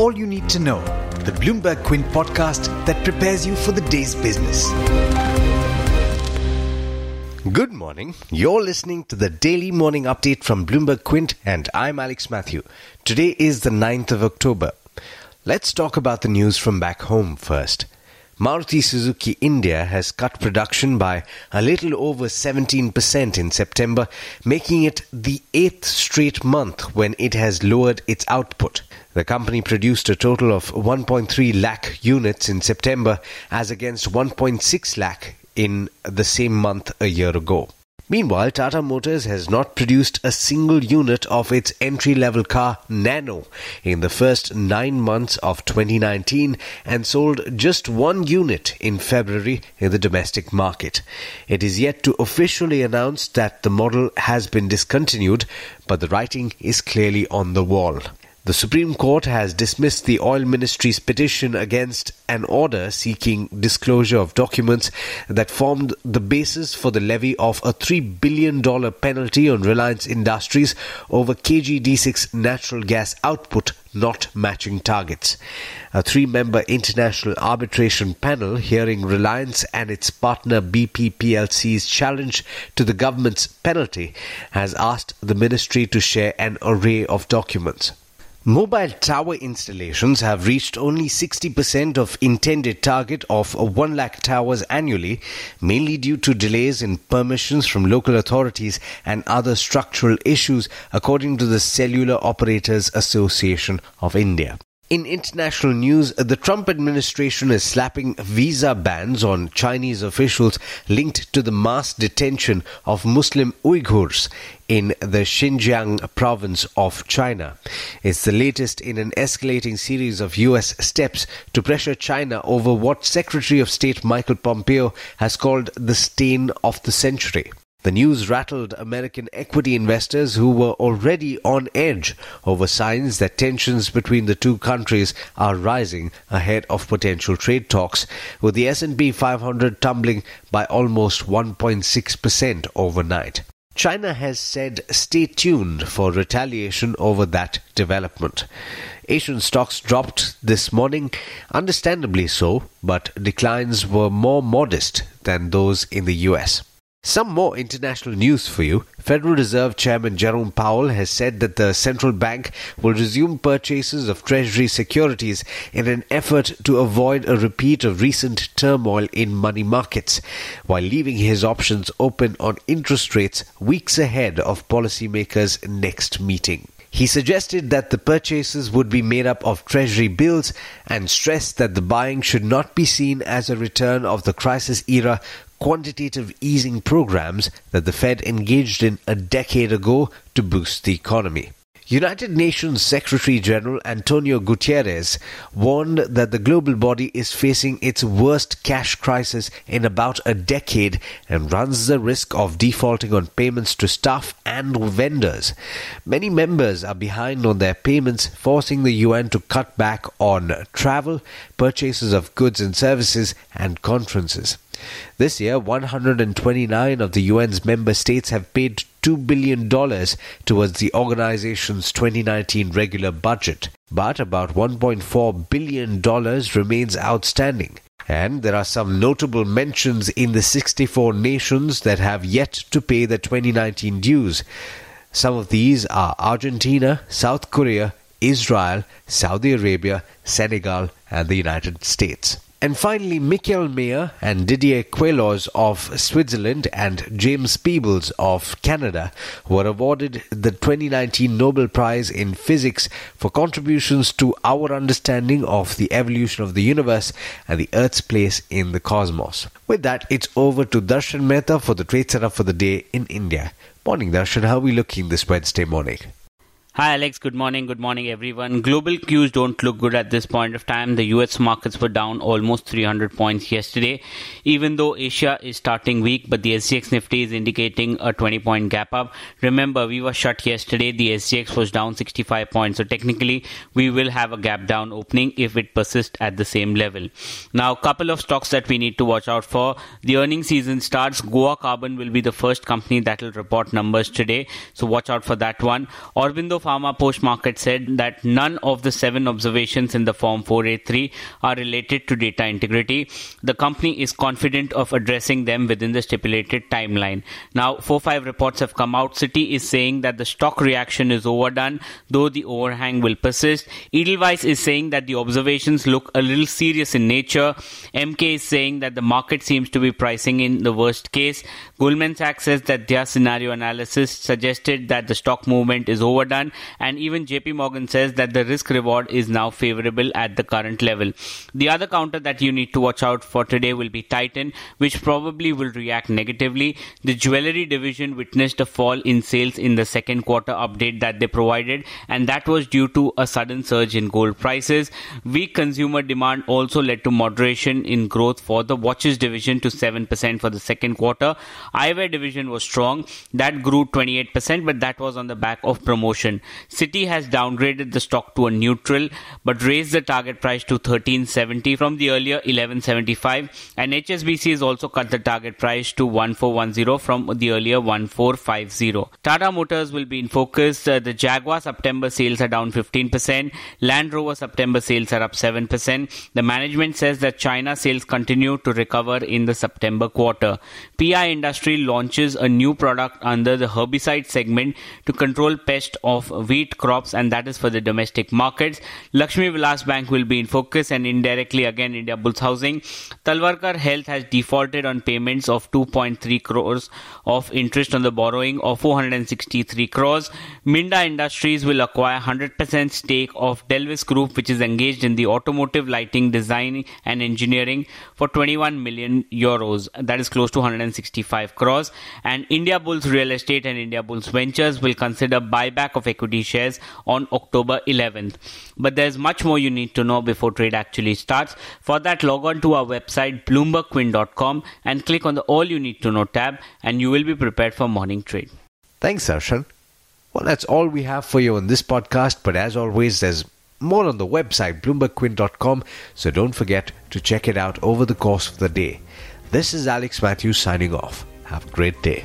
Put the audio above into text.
all you need to know. The Bloomberg Quint podcast that prepares you for the day's business. Good morning. You're listening to the daily morning update from Bloomberg Quint, and I'm Alex Matthew. Today is the 9th of October. Let's talk about the news from back home first. Maruti Suzuki India has cut production by a little over 17% in September, making it the eighth straight month when it has lowered its output. The company produced a total of 1.3 lakh units in September as against 1.6 lakh in the same month a year ago. Meanwhile, Tata Motors has not produced a single unit of its entry level car Nano in the first nine months of 2019 and sold just one unit in February in the domestic market. It is yet to officially announce that the model has been discontinued, but the writing is clearly on the wall. The Supreme Court has dismissed the Oil Ministry's petition against an order seeking disclosure of documents that formed the basis for the levy of a $3 billion penalty on Reliance Industries over KG-D6 natural gas output not matching targets. A three member international arbitration panel hearing Reliance and its partner BP PLC's challenge to the government's penalty has asked the ministry to share an array of documents. Mobile tower installations have reached only 60% of intended target of 1 lakh towers annually, mainly due to delays in permissions from local authorities and other structural issues, according to the Cellular Operators Association of India. In international news, the Trump administration is slapping visa bans on Chinese officials linked to the mass detention of Muslim Uyghurs in the Xinjiang province of China. It's the latest in an escalating series of U.S. steps to pressure China over what Secretary of State Michael Pompeo has called the stain of the century. The news rattled American equity investors who were already on edge over signs that tensions between the two countries are rising ahead of potential trade talks, with the S&P 500 tumbling by almost 1.6% overnight. China has said stay tuned for retaliation over that development. Asian stocks dropped this morning, understandably so, but declines were more modest than those in the US. Some more international news for you. Federal Reserve Chairman Jerome Powell has said that the central bank will resume purchases of Treasury securities in an effort to avoid a repeat of recent turmoil in money markets, while leaving his options open on interest rates weeks ahead of policymakers' next meeting. He suggested that the purchases would be made up of treasury bills and stressed that the buying should not be seen as a return of the crisis era quantitative easing programs that the Fed engaged in a decade ago to boost the economy. United Nations Secretary General Antonio Guterres warned that the global body is facing its worst cash crisis in about a decade and runs the risk of defaulting on payments to staff vendors. Many members are behind on their payments, forcing the UN to cut back on travel, purchases of goods and services, and conferences. This year, 129 of the UN's member states have paid $2 billion towards the organization's 2019 regular budget, but about $1.4 billion remains outstanding. And there are some notable mentions in the 64 nations that have yet to pay the 2019 dues. Some of these are Argentina, South Korea, Israel, Saudi Arabia, Senegal, and the United States. And finally, Michel Mayor and Didier Queloz of Switzerland and James Peebles of Canada were awarded the 2019 Nobel Prize in Physics for contributions to our understanding of the evolution of the universe and the Earth's place in the cosmos. With that, it's over to Darshan Mehta for the trade setup for the day in India. Morning, Darshan. How are we looking this Wednesday morning? Hi, Alex. Good morning. Good morning, everyone. Global cues don't look good at this point of time. The US markets were down almost 300 points yesterday, even though Asia is starting weak, but the SGX Nifty is indicating a 20 point gap up. Remember, we were shut yesterday. The SGX was down 65 points. So technically, we will have a gap down opening if it persists at the same level. Now, a couple of stocks that we need to watch out for. The earning season starts. Goa Carbon will be the first company that will report numbers today. So watch out for that one. Aurobindo Pharma post market said that none of the seven observations in the Form 483 are related to data integrity. The company is confident of addressing them within the stipulated timeline. Now, 4-5 reports have come out. Citi is saying that the stock reaction is overdone, though the overhang will persist. Edelweiss is saying that the observations look a little serious in nature. Emkay is saying that the market seems to be pricing in the worst case. Goldman Sachs says that their scenario analysis suggested that the stock movement is overdone, and even JP Morgan says that the risk reward is now favorable at the current level. The other counter that you need to watch out for today will be Titan, which probably will react negatively. The jewelry division witnessed a fall in sales in the second quarter update that they provided, and that was due to a sudden surge in gold prices. Weak consumer demand also led to moderation in growth for the watches division to 7% for the second quarter. Eyewear division was strong, that grew 28%, but that was on the back of promotion. Citi has downgraded the stock to a neutral, but raised the target price to 1370 from the earlier 1175, and HSBC has also cut the target price to 1410 from the earlier 1450. Tata Motors will be in focus. Uh, the Jaguar September sales are down 15%. Land Rover September sales are up 7%. The management says that China sales continue to recover in the September quarter. PI Industry launches a new product under the herbicide segment to control pest of wheat crops, and that is for the domestic markets. Lakshmi Vilas Bank will be in focus, and indirectly again Indiabulls Housing. Talwalkar Health has defaulted on payments of 2.3 crores of interest on the borrowing of 463 crores. Minda Industries will acquire 100% stake of Delvis Group, which is engaged in the automotive lighting design and engineering for 21 million euros. That is close to 165 crores. And Indiabulls Real Estate and Indiabulls Ventures will consider buyback of equity shares on October 11th. But there's much more you need to know before trade actually starts. For that, log on to our website bloombergquint.com and click on the All You Need to Know tab, and you will be prepared for morning trade. Thanks, Darshan. Well, that's all we have for you on this podcast, but as always, there's more on the website bloombergquint.com, so don't forget to check it out over the course of the day. This is Alex Matthews signing off. Have a great day.